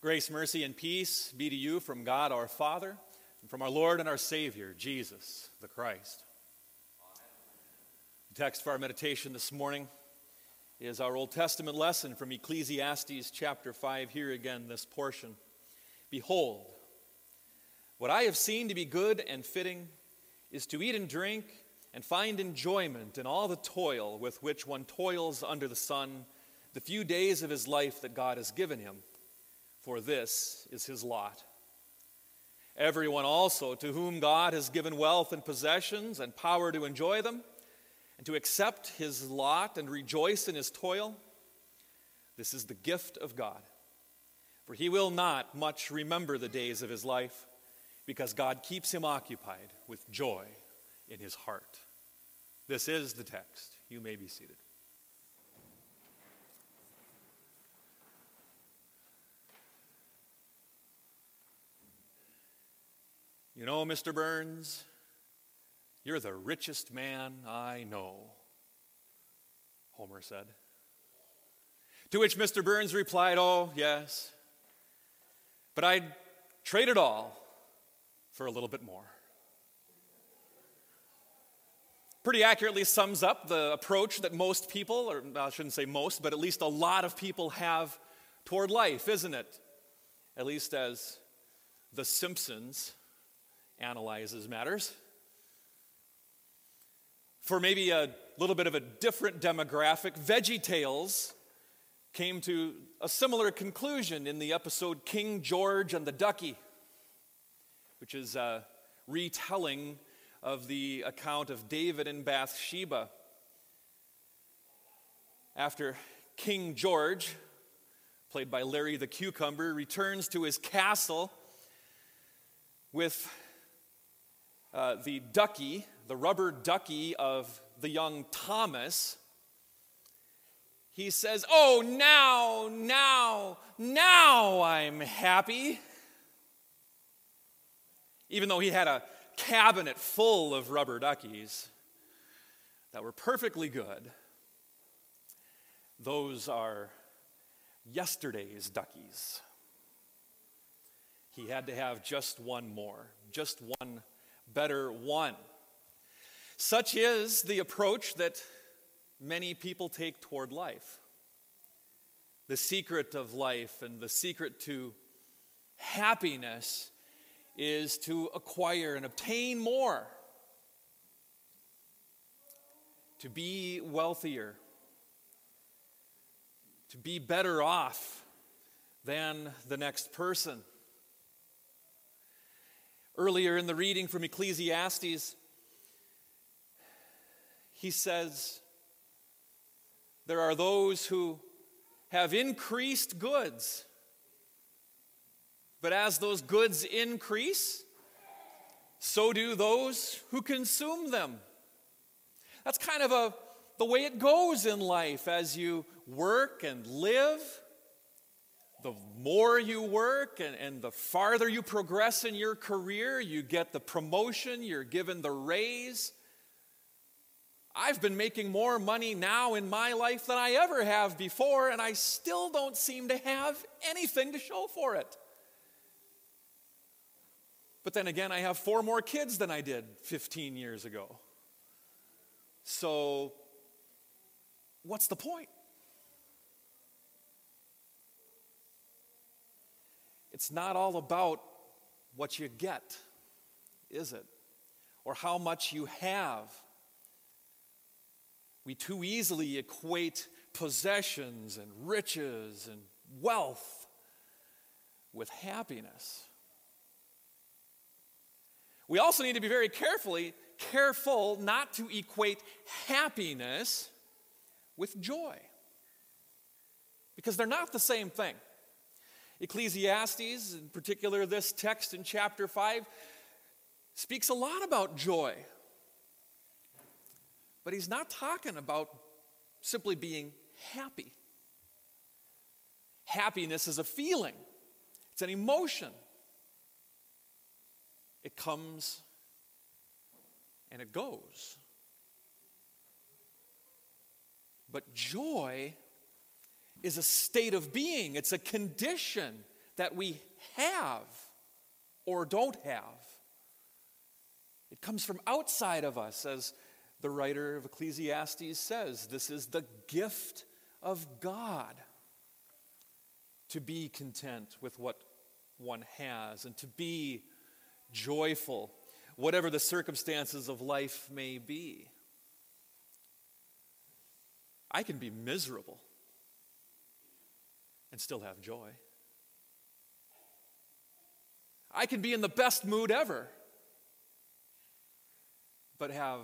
Grace, mercy, and peace be to you from God our Father and from our Lord and our Savior, Jesus the Christ. The text for our meditation this morning is our Old Testament lesson from Ecclesiastes chapter 5. Here again, this portion. Behold, what I have seen to be good and fitting is to eat and drink and find enjoyment in all the toil with which one toils under the sun, the few days of his life that God has given him for this is his lot. Everyone also to whom God has given wealth and possessions and power to enjoy them, and to accept his lot and rejoice in his toil, this is the gift of God. For he will not much remember the days of his life, because God keeps him occupied with joy in his heart. This is the text. You may be seated. You know, Mr. Burns, you're the richest man I know, Homer said. To which Mr. Burns replied, Oh, yes, but I'd trade it all for a little bit more. Pretty accurately sums up the approach that most people, or I shouldn't say most, but at least a lot of people have toward life, isn't it? At least as The Simpsons analyzes matters. For maybe a little bit of a different demographic, Veggie Tales came to a similar conclusion in the episode King George and the Ducky, which is a retelling of the account of David and Bathsheba. After King George, played by Larry the Cucumber, returns to his castle with uh, the ducky, the rubber ducky of the young Thomas, he says, Oh, now, now, now I'm happy. Even though he had a cabinet full of rubber duckies that were perfectly good, those are yesterday's duckies. He had to have just one more, just one better one. Such is the approach that many people take toward life. The secret of life and the secret to happiness is to acquire and obtain more, to be wealthier, to be better off than the next person. Earlier in the reading from Ecclesiastes, he says, There are those who have increased goods, but as those goods increase, so do those who consume them. That's kind of a, the way it goes in life as you work and live the more you work and, and the farther you progress in your career, you get the promotion, you're given the raise. I've been making more money now in my life than I ever have before, and I still don't seem to have anything to show for it. But then again, I have four more kids than I did 15 years ago. So, what's the point? It's not all about what you get, is it? Or how much you have. We too easily equate possessions and riches and wealth with happiness. We also need to be very carefully careful not to equate happiness with joy. Because they're not the same thing. Ecclesiastes, in particular this text in chapter 5, speaks a lot about joy. But he's not talking about simply being happy. Happiness is a feeling, it's an emotion. It comes and it goes. But joy is a state of being, it's a condition that we have or don't have. It comes from outside of us, as the writer of Ecclesiastes says. This is the gift of God to be content with what one has and to be joyful, whatever the circumstances of life may be. I can be miserable and still have joy. I can be in the best mood ever, but have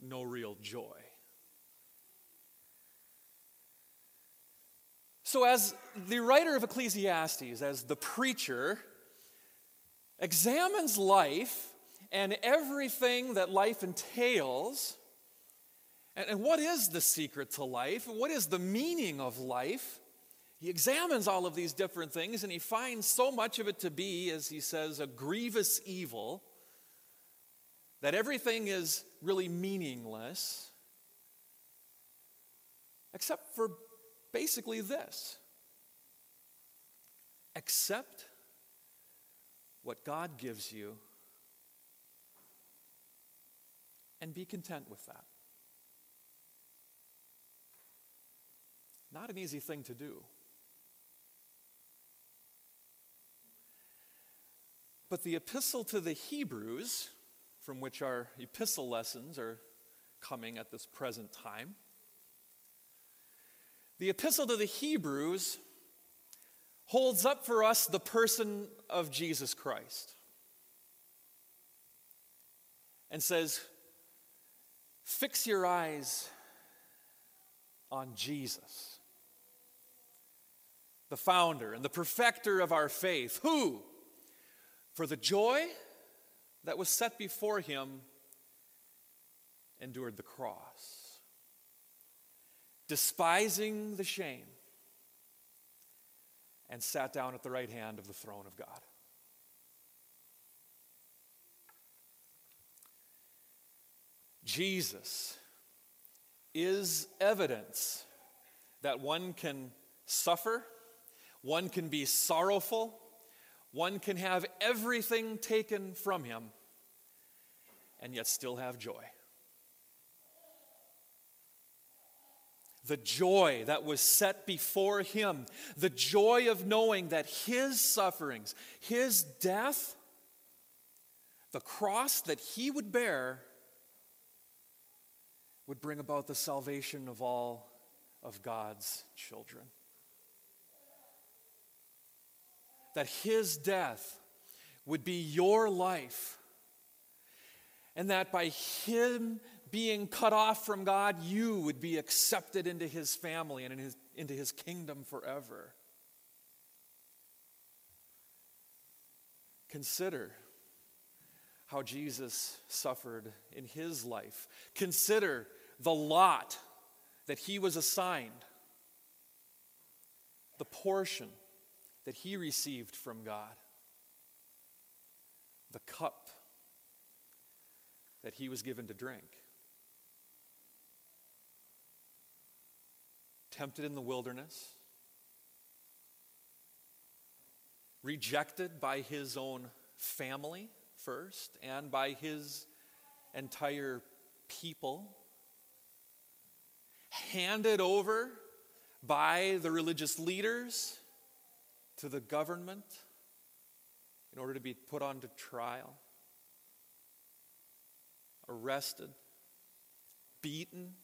no real joy. So, as the writer of Ecclesiastes, as the preacher, examines life and everything that life entails, and, what is the secret to life? What is the meaning of life? He examines all of these different things and he finds so much of it to be, as he says, a grievous evil, that everything is really meaningless, except for basically this accept what God gives you and be content with that. Not an easy thing to do. But the epistle to the Hebrews, from which our epistle lessons are coming at this present time, the epistle to the Hebrews holds up for us the person of Jesus Christ and says, Fix your eyes on Jesus, the founder and the perfecter of our faith, who, for the joy that was set before him, endured the cross, despising the shame, and sat down at the right hand of the throne of God. Jesus is evidence that one can suffer, one can be sorrowful, one can have everything taken from him and yet still have joy. The joy that was set before him, the joy of knowing that his sufferings, his death, the cross that he would bear, would bring about the salvation of all of God's children. That his death would be your life, and that by him being cut off from God, you would be accepted into his family and in his, into his kingdom forever. Consider how Jesus suffered in his life. Consider the lot that he was assigned, the portion that he received from God, the cup that he was given to drink. Tempted in the wilderness, rejected by his own family first and by his entire people, handed over by the religious leaders to the government in order to be put onto trial, arrested, beaten,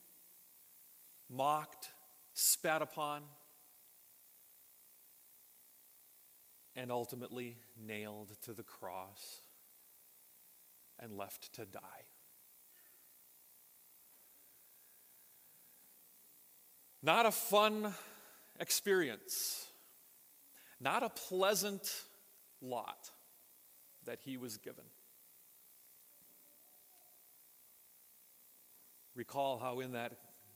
mocked, spat upon, and ultimately nailed to the cross and left to die. Not a fun experience not a pleasant lot that he was given. Recall how in that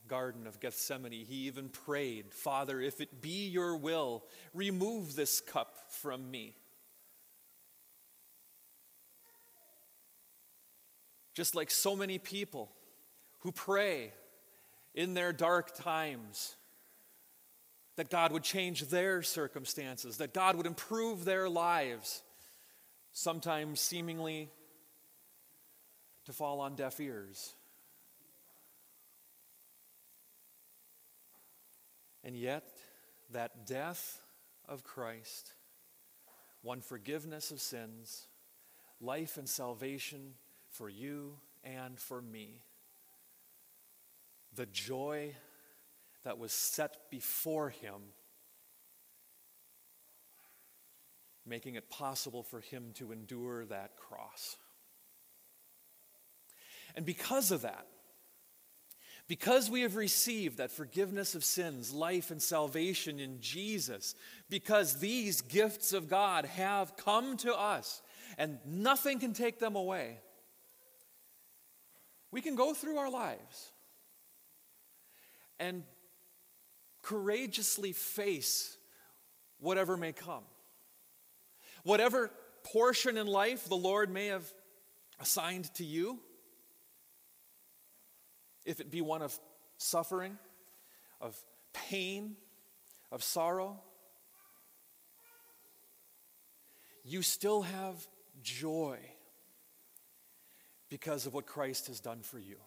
Garden of Gethsemane he even prayed, Father, if it be your will, remove this cup from me. Just like so many people who pray in their dark times that God would change their circumstances, that God would improve their lives, sometimes seemingly to fall on deaf ears. And yet, that death of Christ won forgiveness of sins, life and salvation for you and for me. The joy that was set before him, making it possible for him to endure that cross. And because of that, because we have received that forgiveness of sins, life, and salvation in Jesus, because these gifts of God have come to us and nothing can take them away, we can go through our lives and courageously face whatever may come. Whatever portion in life the Lord may have assigned to you, if it be one of suffering, of pain, of sorrow, you still have joy because of what Christ has done for you.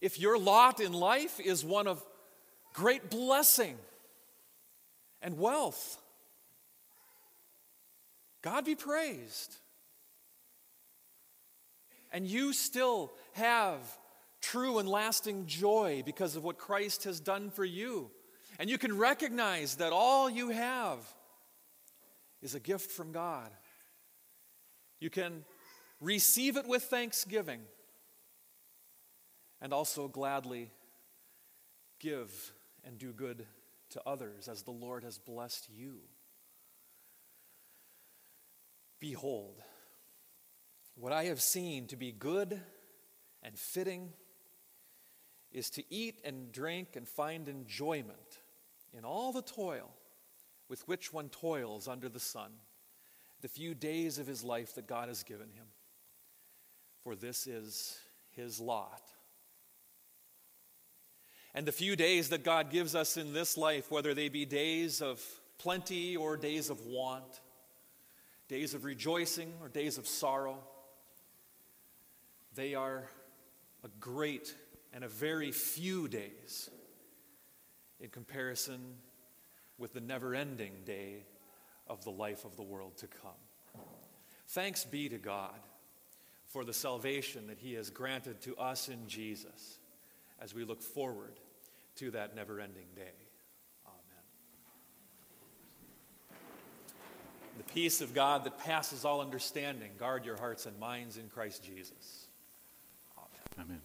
If your lot in life is one of great blessing and wealth, God be praised. And you still have true and lasting joy because of what Christ has done for you. And you can recognize that all you have is a gift from God. You can receive it with thanksgiving and also gladly give and do good to others as the Lord has blessed you. Behold, what I have seen to be good and fitting is to eat and drink and find enjoyment in all the toil with which one toils under the sun, the few days of his life that God has given him. For this is his lot. And the few days that God gives us in this life, whether they be days of plenty or days of want, days of rejoicing or days of sorrow, they are a great and a very few days in comparison with the never ending day of the life of the world to come. Thanks be to God for the salvation that He has granted to us in Jesus as we look forward to that never ending day. Amen. The peace of God that passes all understanding, guard your hearts and minds in Christ Jesus. Amen.